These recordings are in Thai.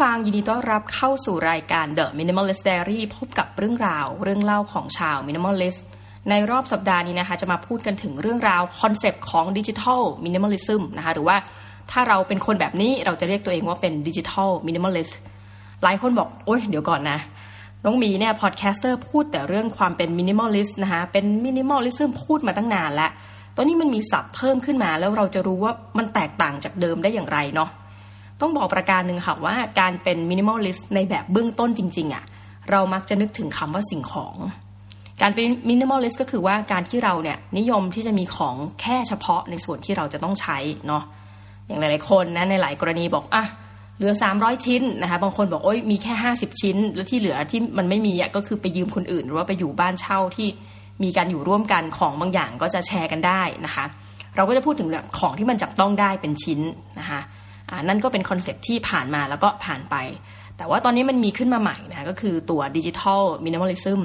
ฟังยินดีต้อนรับเข้าสู่รายการ The Minimalist Diary พบกับเรื่องราวเรื่องเล่าของชาว Minimalist ในรอบสัปดาห์นี้นะคะ จะมาพูดกันถึงเรื่องราวคอนเซปต์ของ digital minimalism นะคะ หรือว่าถ้าเราเป็นคนแบบนี้เราจะเรียกตัวเองว่าเป็น digital minimalist หลายคนบอก โอ้ยเดี๋ยวก่อนนะน้องหมีเนี่ย podcaster พูดแต่เรื่องความเป็น minimalist นะคะเป็น minimalism พูดมาตั้งนานแล้วตอนนี้มันมีศัพท์เพิ่มขึ้นมาแล้วเราจะรู้ว่ามันแตกต่างจากเดิมได้อย่างไรเนาะ ต้องบอกประการหนึ่งค่ะว่าการเป็น minimalist ในแบบเบื้องต้นจริงๆอะ่ะเรามักจะนึกถึงคำว่าสิ่งของ การเป็น minimalist ก็คือว่าการที่เราเนี่ยนิยมที่จะมีของแค่เฉพาะในส่วนที่เราจะต้องใช้เนาะอย่างหลายๆคนนะในหลายกรณีบอกอะเหลือ 300 ชิ้นนะคะบางคนบอกโอ้ยมีแค่ 50 ชิ้น แล้วที่เหลือที่มันไม่มีอะก็คือไปยืมคนอื่น หรือว่าไปอยู่บ้านเช่าที่มีการอยู่ร่วมกันของบางอย่างก็จะแชร์กันได้นะคะ เราก็จะพูดถึงแบบของที่มันจับต้องได้เป็นชิ้นนะคะ นั่นก็เป็นคอนเซปที่ผ่านมาแล้วก็ผ่านไป แต่ว่าตอนนี้มันมีขึ้นมาใหม่นะก็คือตัวดิจิทัลมินิมอลิซึม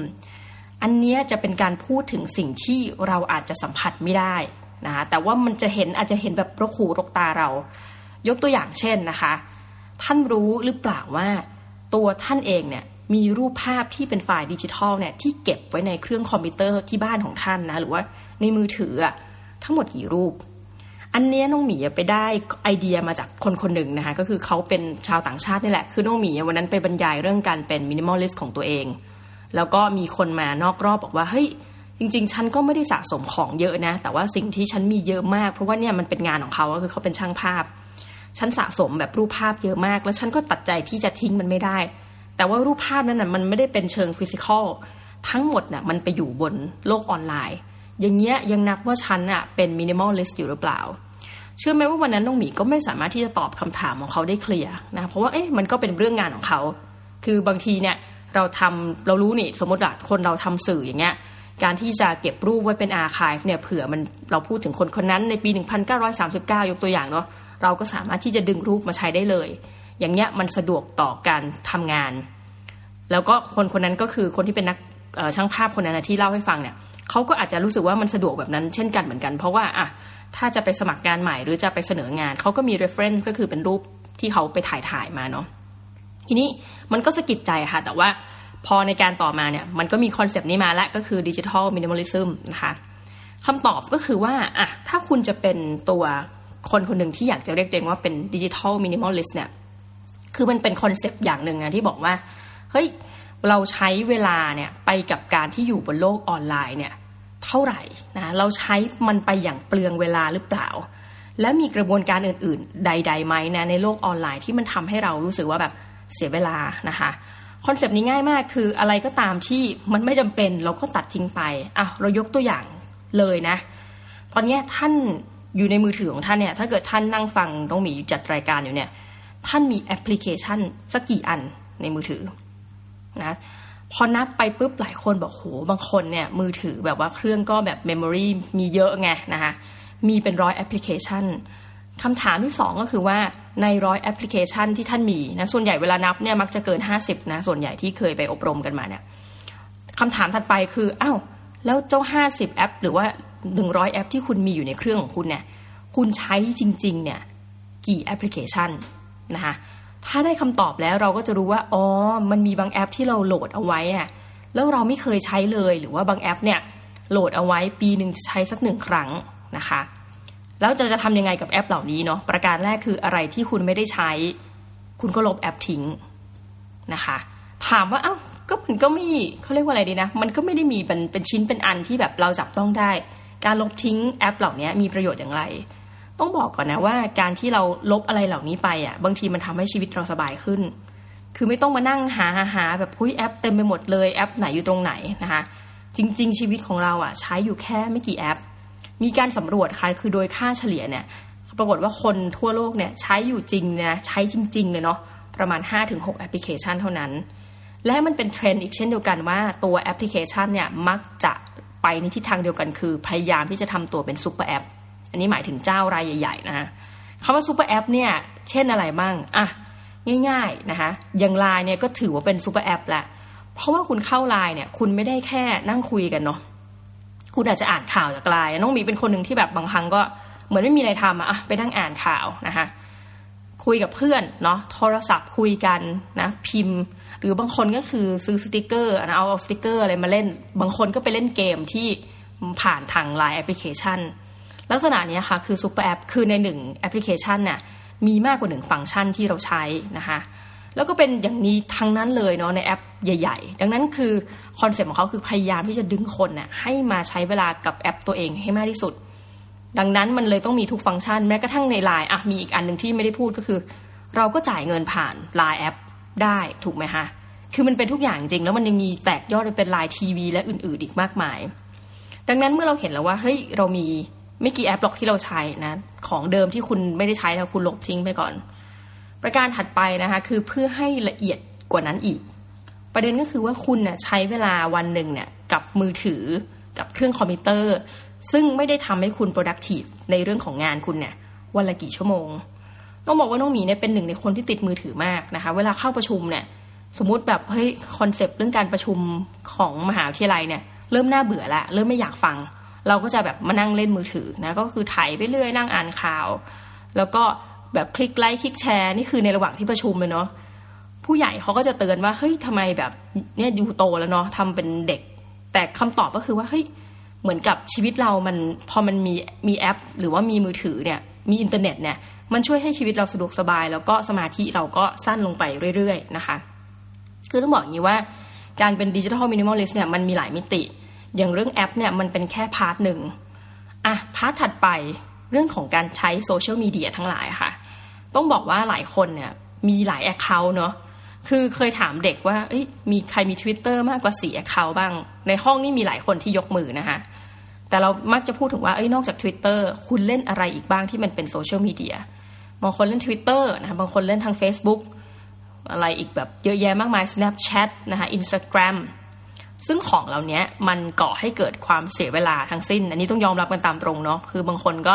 อันนี้จะเป็นการพูดถึงสิ่งที่เราอาจจะสัมผัสไม่ได้นะคะแต่ว่ามันจะเห็นอาจจะเห็นแบบรกหูรกตาเรา ยกตัวอย่างเช่นนะคะ ท่านรู้หรือเปล่าว่าตัวท่านเองเนี่ยมีรูปภาพที่เป็นไฟล์ดิจิทัลเนี่ยที่เก็บไว้ในเครื่องคอมพิวเตอร์ที่บ้านของท่านนะหรือว่าในมือถือทั้งหมดกี่รูป อันนี้น้องหมีไปได้ไอเดียมาจากคนคนหนึ่งนะคะก็คือเขาเป็นชาวต่างชาตินี่แหละ คือน้องหมีวันนั้นไปบรรยายเรื่องการเป็น minimalist ของตัวเอง แล้วก็มีคนมานอกรอบบอกว่าเฮ้ยจริงๆ ฉันก็ไม่ได้สะสมของเยอะนะ แต่ว่าสิ่งที่ฉันมีเยอะมาก เพราะว่าเนี่ยมันเป็นงานของเขาก็คือเขาเป็นช่างภาพ ฉันสะสมแบบรูปภาพเยอะมาก แล้วฉันก็ตัดใจที่จะทิ้งมันไม่ได้ แต่ว่ารูปภาพนั้นน่ะมันไม่ได้เป็นเชิง physical ทั้งหมดน่ะมันไปอยู่บนโลกออนไลน์ อย่างเงี้ยยังนับว่าฉันอะเป็น minimalist อยู่หรือเปล่า เชื่อไหมว่าวันนั้นน้องหมีก็ไม่สามารถที่จะตอบคำถามของเขาได้เคลียร์นะเพราะว่าเอ๊ะมันก็เป็นเรื่องงานของเขา คือบางทีเนี่ยเราทำเรารู้นี่สมมติอะคนเราทำสื่ออย่างเงี้ยการที่จะเก็บรูปไว้เป็น archive เนี่ยเผื่อมันเราพูดถึงคนคนนั้นในปี 1939 ยกตัวอย่างเนาะเราก็สามารถที่จะดึงรูปมาใช้ได้เลย อย่างเงี้ยมันสะดวกต่อการทำงาน แล้วก็คนคนนั้นก็คือคนที่เป็นนักช่างภาพคนนั้นที่เล่าให้ฟังเนี่ย เขาก็อาจจะรู้สึกว่ามันสะดวกแบบนั้นเช่นกันเหมือนกัน เพราะว่าอะถ้าจะไปสมัครงานใหม่หรือจะไปเสนองานเขาก็มี reference ก็คือเป็นรูปที่เขาไปถ่ายถ่ายมาเนาะทีนี้มันก็สะกิดใจค่ะ แต่ว่าพอในการต่อมาเนี่ยมันก็มีคอนเซปต์นี้มาแล้วก็คือ digital minimalism นะคะคำตอบก็คือว่าอะถ้าคุณจะเป็นตัวคนคนหนึ่งที่อยากจะเรียกตัวเองว่าเป็น digital minimalist เนี่ยคือมันเป็นคอนเซปต์อย่างหนึ่งนะที่บอกว่า เฮ้ย เราใช้เวลาเนี่ยไปกับการที่อยู่บนโลกออนไลน์เนี่ย เท่าไหร่นะเราใช้มันไปอย่างเปลืองเวลาหรือเปล่า และมีกระบวนการอื่น ๆ ใด ๆ ไหมนะในโลกออนไลน์ที่มันทำให้เรารู้สึกว่าแบบเสียเวลานะคะคอนเซปต์นี้ง่ายมากคืออะไรก็ตามที่มันไม่จำเป็นเราก็ตัดทิ้งไปอะเรายกตัวอย่างเลยนะ ตอนนี้ท่านอยู่ในมือถือของท่านเนี่ยถ้าเกิดท่านนั่งฟังน้องหมีจัดรายการอยู่เนี่ยท่านมีแอปพลิเคชันสักกี่อันในมือถือนะ พอนับไปปุ๊บหลายคนบอกโหบางคนเนี่ยมือถือแบบว่าเครื่องก็แบบ memory มีเยอะไงนะคะมีเป็นร้อยแอปพลิเคชันคำถามที่สองก็คือว่าในร้อยแอปพลิเคชันที่ท่านมีนะส่วนใหญ่เวลานับเนี่ยมักจะเกิน 50นะส่วนใหญ่ที่เคยไปอบรมกันมาเนี่ยคำถามถัดไปคืออ้าวแล้วเจ้า 50 แอป หรือว่า 100 แอปที่คุณมีอยู่ในเครื่องของคุณเนี่ยคุณใช้จริง ๆ เนี่ยกี่แอปพลิเคชันนะคะ ถ้าได้คำตอบแล้วเราก็จะรู้ว่าอ๋อมันมีบางแอปที่เราโหลดเอาไว้อะแล้วเราไม่เคยใช้เลยหรือว่าบางแอปเนี่ยโหลดเอาไว้ปีหนึ่งจะใช้สักหนึ่งครั้งนะคะ แล้วจะจะทำยังไงกับแอปเหล่านี้เนาะประการแรกคืออะไรที่คุณไม่ได้ใช้ คุณก็ลบแอปทิ้งนะคะ ถามว่าเอา้าก็มันก็ไม่เขาเรียกว่าอะไรดีนะ มันก็ไม่ได้มีเป็นเป็นชิ้นเป็นอันที่แบบเราจับต้องได้ การลบทิ้งแอปเหล่านี้มีประโยชน์อย่างไร ต้องบอกก่อนนะว่าการที่เราลบอะไรเหล่านี้ไปอะ บางทีมันทำให้ชีวิตเราสบายขึ้น คือไม่ต้องมานั่งหาหาหาแบบพุ้ยแอปเต็มไปหมดเลยแอปไหนอยู่ตรงไหนนะคะ จริง ๆ ชีวิตของเราอะ ใช้อยู่แค่ไม่กี่แอป มีการสำรวจค่ะคือโดยค่าเฉลี่ยเนี่ย ปรากฏว่าคนทั่วโลกเนี่ยใช้อยู่จริงนะใช้จริง ๆ เลยเนาะประมาณ 5-6 แอปพลิเคชันเท่านั้น และมันเป็นเทรนด์อีกเช่นเดียวกันว่าตัวแอปพลิเคชันเนี่ยมักจะไปในทิศทางเดียวกันคือ พยายามที่จะทำตัวเป็น super app อันนี้หมายถึงเจ้ารายใหญ่ๆนะฮะคำว่า super app เนี่ยเช่นอะไรบ้างอะง่ายๆนะคะอย่างไลน์เนี่ยก็ถือว่าเป็น super app แหละเพราะว่าคุณเข้าไลน์เนี่ย คุณไม่ได้แค่นั่งคุยกันเนาะคุณอาจจะอ่านข่าวจากไลน์น้องมีเป็นคนหนึ่งที่แบบบางครั้งก็เหมือนไม่มีอะไรทำอะไปนั่งอ่านข่าวนะคะคุยกับเพื่อนเนาะโทรศัพท์คุยกันนะพิมพ์ หรือบางคนก็คือซื้อสติกเกอร์นะเอาเอาสติกเกอร์อะไรมาเล่น บางคนก็ไปเล่นเกมที่ผ่านทางไลน์แอปพลิเคชัน ลักษณะนี้ค่ะคือ super app คือในหนึ่งแอปพลิเคชันเนี่ยมีมากกว่าหนึ่งฟังก์ชันที่เราใช้นะคะแล้วก็เป็นอย่างนี้ทั้งนั้นเลยเนาะในแอปใหญ่ๆ ดังนั้นคือคอนเซ็ปต์ของเขาคือพยายามที่จะดึงคนเนี่ยให้มาใช้เวลากับแอปตัวเองให้มากที่สุด ดังนั้นมันเลยต้องมีทุกฟังก์ชันแม้กระทั่งในไลน์อะมีอีกอันหนึ่งที่ไม่ได้พูดก็คือ เราก็จ่ายเงินผ่านไลน์แอปได้ถูกไหมคะคือมันเป็นทุกอย่างจริง แล้วมันยังมีแตกยอดเป็น LINE TV และอื่นๆอีกมากมาย ดังนั้นเมื่อเราเห็นแล้วว่าเฮ้ยเรามี ไม่กี่แอปหรอกที่เราใช้นะ ของเดิมที่คุณไม่ได้ใช้แล้วคุณลบทิ้งไปก่อน ประการถัดไปนะคะ คือเพื่อให้ละเอียดกว่านั้นอีก ประเด็นก็คือว่าคุณเนี่ยใช้เวลาวันหนึ่งเนี่ยกับมือถือกับเครื่องคอมพิวเตอร์ ซึ่งไม่ได้ทำให้คุณ productive ในเรื่องของงานคุณเนี่ยวันละกี่ชั่วโมง ต้องบอกว่าน้องหมีเนี่ยเป็นหนึ่งในคนที่ติดมือถือมากนะคะ เวลาเข้าประชุมเนี่ยสมมติแบบเฮ้ยคอนเซปต์เรื่องการประชุมของมหาวิทยาลัยเนี่ยเริ่มน่าเบื่อละเริ่มไม่อยากฟัง เราก็จะแบบมานั่งเล่นมือถือนะก็คือถ่ายไปเรื่อยนั่งอ่านข่าว แล้วก็แบบคลิกไลค์คลิกแชร์นี่คือในระหว่างที่ประชุมเลยเนาะผู้ใหญ่เขาก็จะเตือนว่าเฮ้ยทำไมแบบเนี่ยอยู่โตแล้วเนาะทำเป็นเด็ก แต่คำตอบก็คือว่าเฮ้ยเหมือนกับชีวิตเรามันพอมันมีมีแอป หรือว่ามีมือถือเนี่ยมีอินเทอร์เน็ตเนี่ยมันช่วยให้ชีวิตเราสะดวกสบาย แล้วก็สมาธิเราก็สั้นลงไปเรื่อย ๆ นะคะ คือต้องบอกอย่างนี้ว่าการเป็น digital minimalist เนี่ยมันมีหลายมิติ อย่างเรื่องแอปเนี่ยมันเป็นแค่ part หนึ่งอะ part ถัดไปเรื่องของการใช้โซเชียลมีเดียทั้งหลายค่ะ ต้องบอกว่าหลายคนเนี่ยมีหลาย account เนาะคือเคยถามเด็กว่ามีใครมี Twitter มากกว่าสี่ account บ้าง ในห้องนี่มีหลายคนที่ยกมือนะคะแต่เรามักจะพูดถึงว่าเอ้ยนอกจาก Twitter คุณเล่นอะไรอีกบ้างที่มันเป็นโซเชียลมีเดียบางคนเล่น Twitter นะคะบางคนเล่นทาง Facebook อะไรอีกแบบเยอะแยะมากมาย Snapchat นะคะ Instagram ซึ่งของเหล่านี้มันก่อให้เกิดความเสียเวลาทั้งสิ้น อันนี้ต้องยอมรับกันตามตรงเนาะคือบางคนก็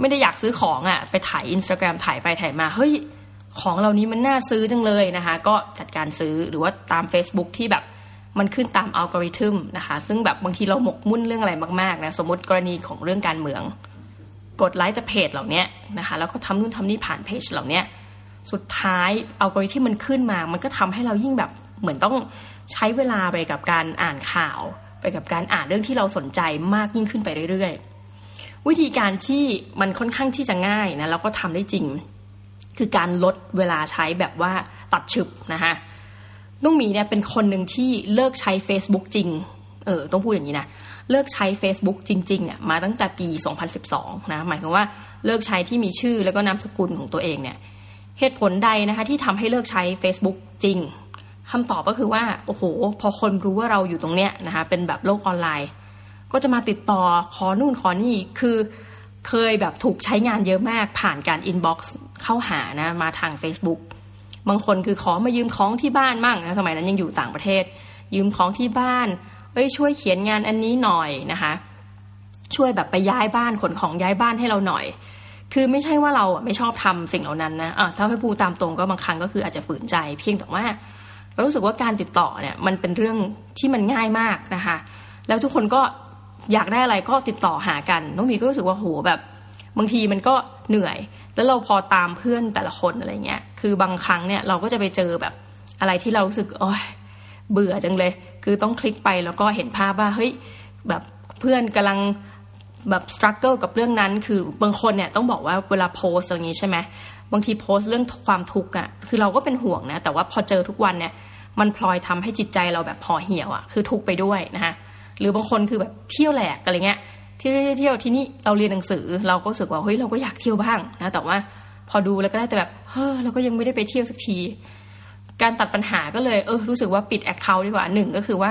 ไม่ได้อยากซื้อของอะ่ะไปถ่ายอินสตาแกรมถ่ายไปถ่ายมาเฮ้ยของเหล่านี้มันน่าซื้อจังเลยนะคะ ก็จัดการซื้อหรือว่าตาม Facebook ที่แบบมันขึ้นตามอัลกอริทึมนะคะ ซึ่งแบบบางทีเราหมกมุ่นเรื่องอะไรมากๆนะสมมติกรณีของเรื่องการเมือง กดไลค์จะเพจเหล่านี้นะคะแล้วก็ทำนู่นทำนี่ผ่านเพจเหล่านี้สุดท้ายอัลกอริทึมมันขึ้นมา มันก็ทำให้เรายิ่งแบบเหมือนต้อง ใช้เวลาไปกับการอ่านข่าว ไปกับการอ่านเรื่องที่เราสนใจมากยิ่งขึ้นไปเรื่อยๆ วิธีการที่มันค่อนข้างที่จะง่ายนะแล้วก็ทำได้จริง คือการลดเวลาใช้แบบว่าตัดฉึบนะคะนุ่งมีเนี่ยเป็นคนหนึ่งที่เลิกใช้ Facebook จริง เออต้องพูดอย่างนี้นะเลิกใช้ Facebook จริงๆเนี่ยมาตั้งแต่ปี 2012 นะหมายถึงว่าเลิกใช้ที่มีชื่อแล้วก็นามสกุลของตัวเองเนี่ยเหตุผลใดนะคะที่ทำให้เลิกใช้ Facebook จริง คำตอบก็คือว่าโอ้โห พอคนรู้ว่าเราอยู่ตรงเนี้ยนะคะเป็นแบบโลกออนไลน์ ก็จะมาติดต่อขอนู่นขอนี่คือเคยแบบถูกใช้งานเยอะมากผ่านการ inbox เข้าหานะมาทาง Facebook บางคนคือขอมายืมของที่บ้านมั่งนะสมัยนั้นยังอยู่ต่างประเทศ ยืมของที่บ้าน เอ้ยช่วยเขียนงานอันนี้หน่อยนะคะ ช่วยแบบไปย้ายบ้านขนของย้ายบ้านให้เราหน่อย คือไม่ใช่ว่าเราไม่ชอบทำสิ่งเหล่านั้นนะะถ้าให้พูดตามตรงก็บางครั้งก็คืออาจจะฝืนใจ เพียงแต่ว่า เรารู้สึกว่าการติดต่อเนี่ยมันเป็นเรื่องที่มันง่ายมากนะคะ แล้วทุกคนก็อยากได้อะไรก็ติดต่อหากันน้องมีก็รู้สึกว่าโหแบบ บางทีมันก็เหนื่อย แล้วเราพอตามเพื่อนแต่ละคนอะไรเงี้ย คือบางครั้งเนี่ยเราก็จะไปเจอแบบอะไรที่เรารู้สึกโอ้ยเบื่อจังเลย คือต้องคลิกไปแล้วก็เห็นภาพว่าเฮ้ยแบบเพื่อนกำลังแบบสครัลเกิลกับเรื่องนั้นคือบางคนเนี่ยต้องบอกว่าเวลาโพสอย่างนี้ใช่ไหม บางทีโพสเรื่องความทุกข์อะคือเราก็เป็นห่วงนะ แต่ว่าพอเจอทุกวันเนี่ย มันพลอยทำให้จิตใจเราแบบพอเหี่ยวอะคือทุกไปด้วยนะคะหรือบางคนคือแบบเที่ยวแหลกอะไรเงี้ยเที่ยวเที่ยวที่นี่เราเรียนหนังสือ เราก็รู้สึกว่าเฮ้ยเราก็อยากเที่ยวบ้างนะแต่ว่าพอดูแล้วก็ได้แต่แบบเฮ้อเราก็ยังไม่ได้ไปเที่ยวสักที การตัดปัญหาก็เลยเออรู้สึกว่าปิดแอคเคาท์ดีกว่าหนึ่งก็คือว่า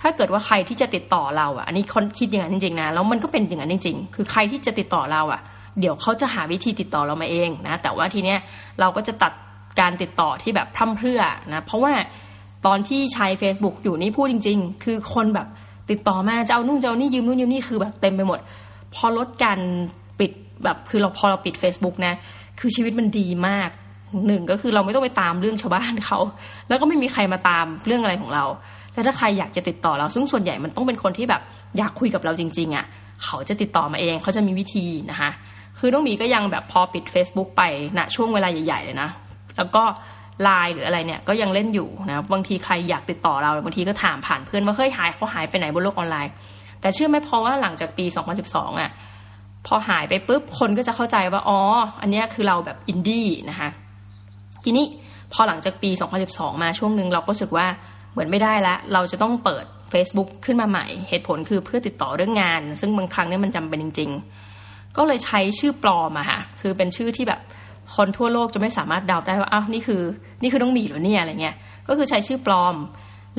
ถ้าเกิดว่าใครที่จะติดต่อเราอะอันนี้คนคิดอย่างนั้นจริงๆนะแล้วมันก็เป็นอย่างนั้นจริง ๆ คือใครที่จะติดต่อเราอะ เดี๋ยวเขาจะหาวิธีติดต่อเรามาเองนะแต่ว่าทีเนี้ยเราก็จะตัดการติดต่อที่แบบพร่ำเพรื่อนะเพราะว่าตอนที่ใช้ Facebook อยู่นี่พูดจริง ๆ คือคนแบบติดต่อมาจะเอานู่นจะเอานี่ยืมนู่นยืมนี่คือแบบเต็มไปหมด พอลดการปิดแบบคือเราพอเราปิด Facebook นะ คือชีวิตมันดีมากหนึ่งก็คือเราไม่ต้องไปตามเรื่องชาวบ้านเขา แล้วก็ไม่มีใครมาตามเรื่องอะไรของเราแล้วถ้าใครอยากจะติดต่อเรา ซึ่งส่วนใหญ่มันต้องเป็นคนที่แบบอยากคุยกับเราจริง ๆอะ่ะเขาจะติดต่อมาเองเขาจะมีวิธีนะคะ คือน้องมีก็ยังแบบพอปิด Facebook ไปณนะช่วงเวลาใหญ่ๆเลยนะ แล้วก็ไลน์หรืออะไรเนี่ยก็ยังเล่นอยู่นะบางทีใครอยากติดต่อเราบางทีก็ถามผ่านเพื่อนว่าเฮ้ยหายเขาหายไปไหนบนโลกออนไลน์ แต่เชื่อไหมเพราะว่าหลังจากปี 2012อะพอหายไปปุ๊บคนก็จะเข้าใจว่าอ๋ออันนี้คือเราแบบอินดี้นะคะทีนี้พอหลังจากปี 2012 มาช่วงหนึ่งเราก็รู้สึกว่าเหมือนไม่ได้แล้วเราจะต้องเปิด Facebook ขึ้นมาใหม่ เหตุผลคือเพื่อติดต่อเรื่องงาน ซึ่งบางครั้งเนี่ยมันจำเป็นจริง ๆ ก็เลยใช้ชื่อปลอมอะค่ะคือเป็นชื่อที่แบบคนทั่วโลกจะไม่สามารถเดาได้ว่าอ้าวนี่คือ นี่คือต้องมีหรือเนี่ยอะไรเงี้ยก็คือใช้ชื่อปลอม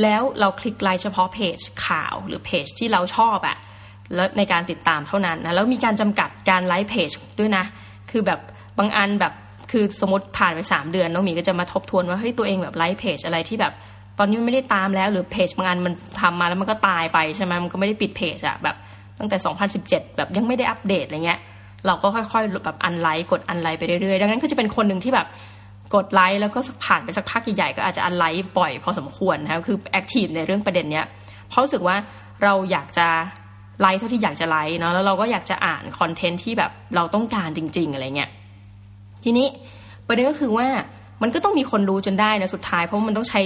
แล้วเราคลิกไลค์เฉพาะเพจข่าวหรือเพจที่เราชอบอะแล้วในการติดตามเท่านั้นนะแล้วมีการจำกัดการไลค์เพจด้วยนะ คือแบบบางอันแบบคือสมมติผ่านไปสามเดือนน้องหมีก็จะมาทบทวนว่าเฮ้ยตัวเองแบบไลค์เพจอะไรที่แบบตอนนี้มันไม่ได้ตามแล้วหรือเพจบางอันมันทำมาแล้วมันก็ตายไปใช่ไหมมันก็ไม่ได้ปิดเพจอะแบบ ตั้งแต่ 2017 แบบยังไม่ได้อัปเดตอะไรเงี้ย เราก็ค่อยๆแบบอันไลค์กดอันไลค์ไปเรื่อยๆ ดังนั้นก็จะเป็นคนหนึ่งที่แบบกดไลค์แล้วก็ผ่านไปสักพักใหญ่ๆก็อาจจะอันไลค์บ่อยพอสมควรนะคือแอคทีฟในเรื่องประเด็นเนี้ยเพราะรู้สึกว่าเราอยากจะไลค์เท่าที่อยากจะไลค์เนาะแล้วเราก็อยากจะอ่านคอนเทนต์ที่แบบเราต้องการจริง ๆ อะไรเงี้ยทีนี้ประเด็นก็คือว่ามันก็ต้องมีคนรู้จนได้นะสุดท้ายเพราะมันต้องใช้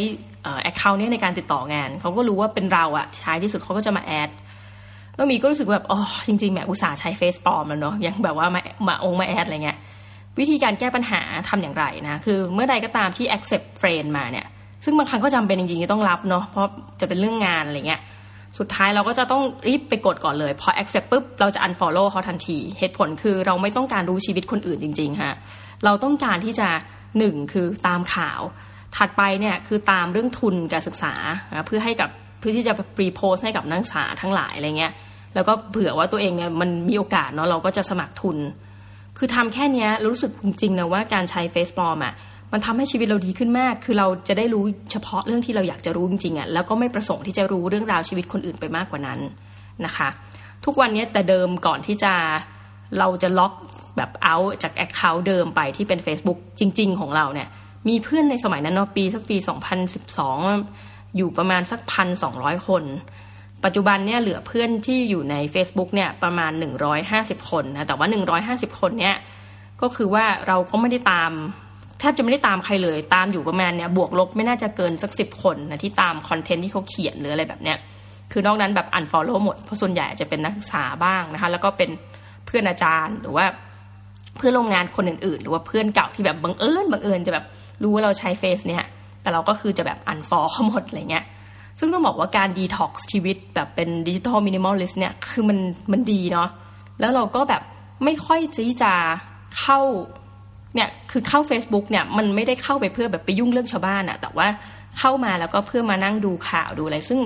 account นี้ในการติดต่องานเขาก็รู้ว่าเป็นเราอะท้ายที่สุดเขาก็จะมา add แล้วมีก็รู้สึกแบบอ๋อจริงๆแหมอุตส่าห์ใช้เฟซปลอมแล้วเนาะยังแบบว่ามามาองมา add อะไรเงี้ยวิธีการแก้ปัญหาทำอย่างไรนะ คือเมื่อใดก็ตามที่ accept friend มาเนี่ย ซึ่งบางครั้งก็จำเป็นจริงๆที่ต้องรับเนาะเพราะจะเป็นเรื่องงานอะไรเงี้ยสุดท้ายเราก็จะต้องรีบไปกดก่อนเลย พอ accept ปุ๊บ เราจะ unfollow เขาทันที เหตุผลคือเราไม่ต้องการรู้ชีวิตคนอื่นจริงๆฮะเราต้องการที่จะหนึ่งคือตามข่าว ถัดไปเนี่ยคือตามเรื่องทุนการศึกษา เพื่อให้กับ เพื่อที่จะปรีโพสให้กับนักศึกษาทั้งหลายอะไรเงี้ยแล้วก็เผื่อว่าตัวเองเนี่ยมันมีโอกาสเนาะเราก็จะสมัครทุน คือทำแค่นี้รู้สึกจริงๆนะว่าการใช้เฟซบอมอะมันทำให้ชีวิตเราดีขึ้นมาก คือเราจะได้รู้เฉพาะเรื่องที่เราอยากจะรู้จริงๆอะแล้วก็ไม่ประสงค์ที่จะรู้เรื่องราวชีวิตคนอื่นไปมากกว่านั้นนะคะ ทุกวันนี้แต่เดิมก่อนที่จะเราจะล็อกแบบเอาจากแอคเคาท์เดิมไปที่เป็น Facebook จริง ๆ ของเราเนี่ยมีเพื่อนในสมัยนั้นเนาะปีสักปี 2012 อยู่ประมาณสักพันสองร้อยคน ปัจจุบันเนี่ยเหลือเพื่อนที่อยู่ใน Facebook เนี่ยประมาณ 150 คนนะแต่ว่า 150 คนเนี่ยก็คือว่าเราก็ไม่ได้ตามแทบจะไม่ได้ตามใครเลย ตามอยู่ประมาณเนี่ยบวกลบไม่น่าจะเกินสักสิบคนนะที่ตามคอนเทนต์ที่เขาเขียนหรืออะไรแบบเนี้ยคือนอกนั้นแบบ unfollow หมด เพราะส่วนใหญ่จะเป็นนักศึกษาบ้างนะคะ แล้วก็เป็นเพื่อนอาจารย์หรือว่าเพื่อนร่วมงานคนอื่นๆ หรือว่าเพื่อนเก่าที่แบบบังเอิญบังเอิญจะแบบรู้ว่าเราใช้เฟซเนี่ย แต่เราก็คือจะแบบ unfollow เขาหมดอะไรเงี้ยซึ่งต้องบอกว่าการดีท็อกซ์ชีวิตแบบเป็น digital minimalist เนี่ยคือมันมันดีเนาะแล้วเราก็แบบไม่ค่อยที่จะเข้าเนี่ยคือเข้า Facebook เนี่ยมันไม่ได้เข้าไปเพื่อแบบไปยุ่งเรื่องชาวบ้านอะแต่ว่าเข้ามาแล้วก็เพื่อมานั่งดูข่าวดูอะไร ซึ่ง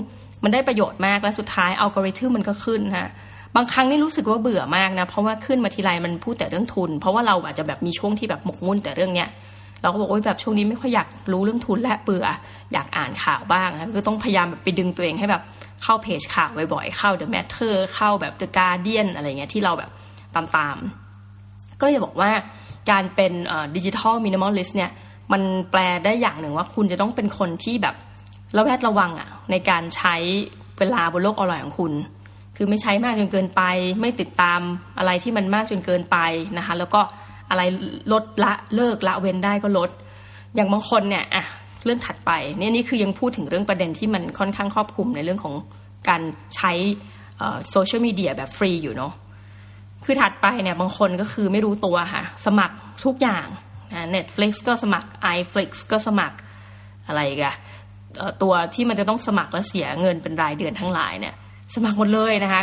มันได้ประโยชน์มากและสุดท้ายอัลกอริทึมมันก็ขึ้นฮะบางครั้งนี่รู้สึกว่าเบื่อมากนะ เพราะว่าขึ้นมาทีไรมันพูดแต่เรื่องทุน เพราะว่าเราอาจจะแบบมีช่วงที่แบบหมกมุ่นแต่เรื่องเนี้ย เราก็บอกว่าแบบช่วงนี้ไม่ค่อยอยากรู้เรื่องทุนและเบื่ออยากอ่านข่าวบ้างนะคือต้องพยายามแบบไปดึงตัวเองให้แบบเข้าเพจข่าวบ่อยๆเข้า The Matter เข้าแบบ The Guardian อะไรเงี้ยที่เราแบบตามๆ ก็เลยบอกว่าการเป็น digital minimalist เนี่ยมันแปลได้อย่างหนึ่งว่าคุณจะต้องเป็นคนที่แบบระแวดระวังอะในการใช้เวลาบนโลกออนไลน์ของคุณ คือไม่ใช้มากจนเกินไป ไม่ติดตามอะไรที่มันมากจนเกินไปนะคะ แล้วก็ อะไรลดละเลิกละเว้นได้ก็ลด อย่างบางคนเนี่ยอะเรื่องถัดไปเนี่ยนี่คือยังพูดถึงเรื่องประเด็นที่มันค่อนข้างครอบคลุมในเรื่องของการใช้โซเชียลมีเดียแบบฟรีอยู่เนาะคือถัดไปเนี่ยบางคนก็คือไม่รู้ตัวค่ะ สมัครทุกอย่างนะ Netflix ก็สมัคร iFlix ก็สมัครอะไรกันตัวที่มันจะต้องสมัครแล้วเสียเงินเป็นรายเดือนทั้งหลายเนี่ย สมัครหมดเลยนะคะ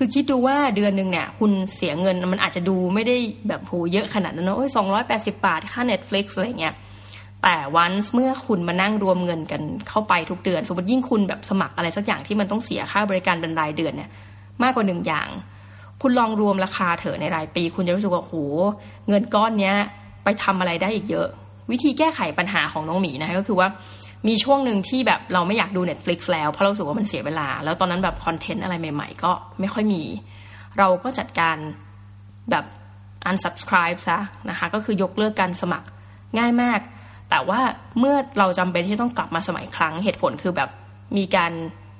คือคิดดูว่าเดือนหนึ่งเนี่ย คุณเสียเงินมันอาจจะดูไม่ได้แบบโหเยอะขนาดนั้นเนอะโอ้ยสองร้อยแปดสิบาท ค่า Netflix อะไรเงี้ยแต่วันเมื่อคุณมานั่งรวมเงินกันเข้าไปทุกเดือน สมมติยิ่งคุณแบบสมัครอะไรสักอย่างที่มันต้องเสียค่าบริการเป็นรายเดือนเนี่ย มากกว่าหนึ่งอย่าง คุณลองรวมราคาเถอะในรายปี คุณจะรู้สึกว่าโหเงินก้อนเนี้ย ไปทำอะไรได้อีกเยอะ วิธีแก้ไขปัญหาของน้องหมีนะก็คือว่า มีช่วงหนึ่งที่แบบเราไม่อยากดู Netflix แล้วเพราะเราสึกว่ามันเสียเวลา แล้วตอนนั้นแบบคอนเทนต์อะไรใหม่ๆ ก็ไม่ค่อยมี เราก็จัดการแบบ unsubscribe ซะนะคะ ก็คือยกเลิกการสมัครง่ายมาก แต่ว่าเมื่อเราจำเป็นที่ต้องกลับมาสมัยครั้งเหตุผลคือแบบมีการ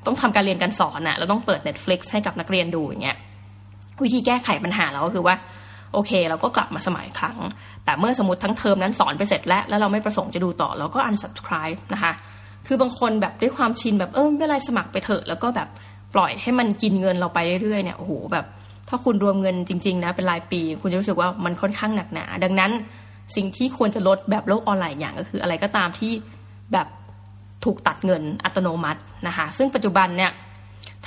ต้องทำการเรียนการสอนอะเราต้องเปิด Netflix ให้กับนักเรียนดูอย่างเงี้ยวิธีแก้ไขปัญหาเราก็คือว่า โอเค เราก็กลับมาสมัครครั้ง แต่เมื่อสมมติทั้งเทอมนั้นสอนไปเสร็จแล้ว แล้วเราไม่ประสงค์จะดูต่อ เราก็ unsubscribe นะคะ คือบางคนแบบด้วยความชินแบบเออไม่เป็นไรสมัครไปเถอะ แล้วก็แบบปล่อยให้มันกินเงินเราไปเรื่อยๆเนี่ยโอ้โหแบบ ถ้าคุณรวมเงินจริงๆนะเป็นรายปี คุณจะรู้สึกว่ามันค่อนข้างหนักหนา ดังนั้นสิ่งที่ควรจะลดแบบโลกออนไลน์อย่างก็คือ อะไรก็ตามที่แบบถูกตัดเงินอัตโนมัตินะคะ ซึ่งปัจจุบันเนี่ย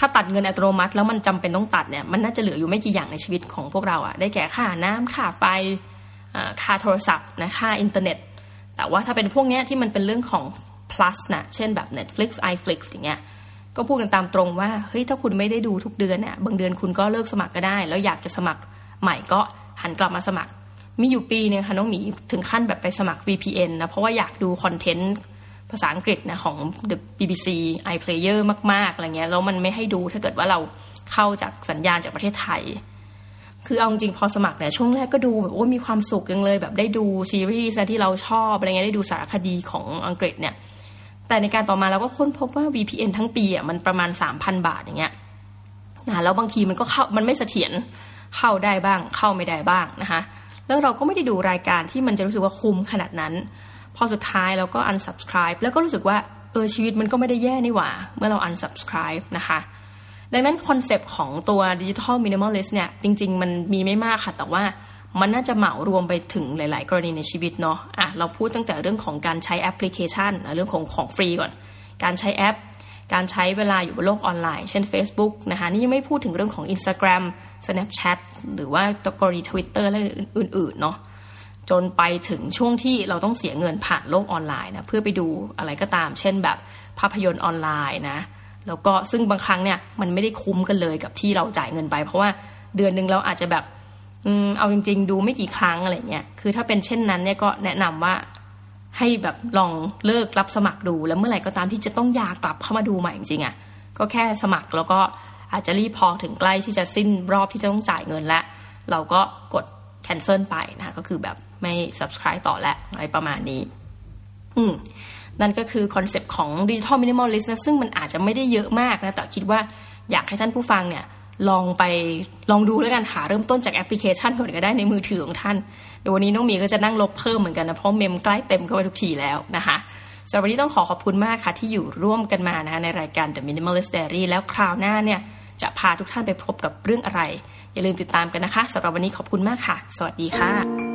ถ้าตัดเงินอัตโนมัติแล้วมันจำเป็นต้องตัดเนี่ยมันน่าจะเหลืออยู่ไม่กี่อย่างในชีวิตของพวกเราอะได้แก่ค่าน้ำค่าไฟค่าโทรศัพท์นะค่าอินเทอร์เน็ต แต่ว่าถ้าเป็นพวกเนี้ยที่มันเป็นเรื่องของ plus นะเช่นแบบ Netflix iFlix อย่างเงี้ยก็พูดกันตามตรงว่าเฮ้ยถ้าคุณไม่ได้ดูทุกเดือนเนี่ยบางเดือนคุณก็เลิกสมัครก็ได้ แล้วอยากจะสมัครใหม่ก็หันกลับมาสมัคร มีอยู่ปีนึงค่ะน้องหมีถึงขั้นแบบไปสมัคร VPN นะเพราะว่าอยากดูคอนเทนต์ ภาษาอังกฤษนะของ the BBC iPlayer มาก ๆ อะไรเงี้ย แล้วมันไม่ให้ดูถ้าเกิดว่าเราเข้าจากสัญญาณจากประเทศไทย คือเอาจริงพอสมัครเนี่ยช่วงแรกก็ดูแบบโอ้มีความสุขยังเลย แบบได้ดูซีรีส์ที่เราชอบอะไรเงี้ยได้ดูสารคดีของอังกฤษเนี่ย แต่ในการต่อมาเราก็ค้นพบว่า VPN ทั้งปีอะมันประมาณ 3,000 บาทอย่างเงี้ยนะแล้วบางทีมันก็เข้ามันไม่เสถียรเข้าได้บ้าง เข้าไม่ได้บ้างนะคะแล้วเราก็ไม่ได้ดูรายการที่มันจะรู้สึกว่าคุ้มขนาดนั้น พอสุดท้ายเราก็ unsubscribe แล้วก็รู้สึกว่าเออชีวิตมันก็ไม่ได้แย่นี่หว่า เมื่อเรา unsubscribe นะคะ ดังนั้นคอนเซปต์ของตัว digital minimalist เนี่ย จริง ๆ มันมีไม่มากค่ะ แต่ว่ามันน่าจะเหมารวมไปถึงหลาย ๆ กรณีในชีวิตเนาะอะเราพูดตั้งแต่เรื่องของการใช้แอปพลิเคชัน เรื่องของของฟรีก่อน การใช้แอป การใช้เวลาอยู่บนโลกออนไลน์ เช่น Facebook นะคะนี่ยังไม่พูดถึงเรื่องของ Instagram Snapchat หรือว่ากรณี Twitter และอื่น ๆ เนาะ จนไปถึงช่วงที่เราต้องเสียเงินผ่านโลกออนไลน์นะเพื่อไปดูอะไรก็ตาม เช่นแบบภาพยนตร์ออนไลน์นะแล้วก็ซึ่งบางครั้งเนี่ยมันไม่ได้คุ้มกันเลยกับที่เราจ่ายเงินไป เพราะว่าเดือนหนึ่งเราอาจจะแบบอืมเอาจริง ๆ ดูไม่กี่ครั้งอะไรเงี้ยคือถ้าเป็นเช่นนั้นเนี่ยก็แนะนำว่าให้แบบลองเลิกรับสมัครดูแล้วเมื่อไหร่ก็ตามที่จะต้องอยากกลับเข้ามาดูใหม่จริงๆอะ่ะก็แค่สมัครแล้วก็อาจจะรีบพอถึงใกล้ที่จะสิ้นรอบที่จะต้องจ่ายเงินแล้วเราก็กด cancel ไปนะก็คือแบบ ไม่ subscribe ต่อแล้วอะไรประมาณนี้ อืมนั่นก็คือคอนเซปต์ของ digital minimalist นะซึ่งมันอาจจะไม่ได้เยอะมากนะ แต่คิดว่าอยากให้ท่านผู้ฟังเนี่ยลองไปลองดูแล้วกันหาเริ่มต้นจากแอปพลิเคชันก่อนก็ได้ในมือถือของท่านเดี๋ยววันนี้น้องมีก็จะนั่งลบเพิ่มเหมือนกันนะ เพราะเมมใกล้เต็มเข้าไปทุกทีแล้วนะคะสำหรับวันนี้ต้องขอขอบคุณมากค่ะ ที่อยู่ร่วมกันมานะคะในรายการ The Minimalist Diary แล้วคราวหน้าเนี่ยจะพาทุกท่านไปพบกับเรื่องอะไร อย่าลืมติดตามกันนะคะสำหรับวันนี้ขอบคุณมากค่ะ สวัสดีค่ะ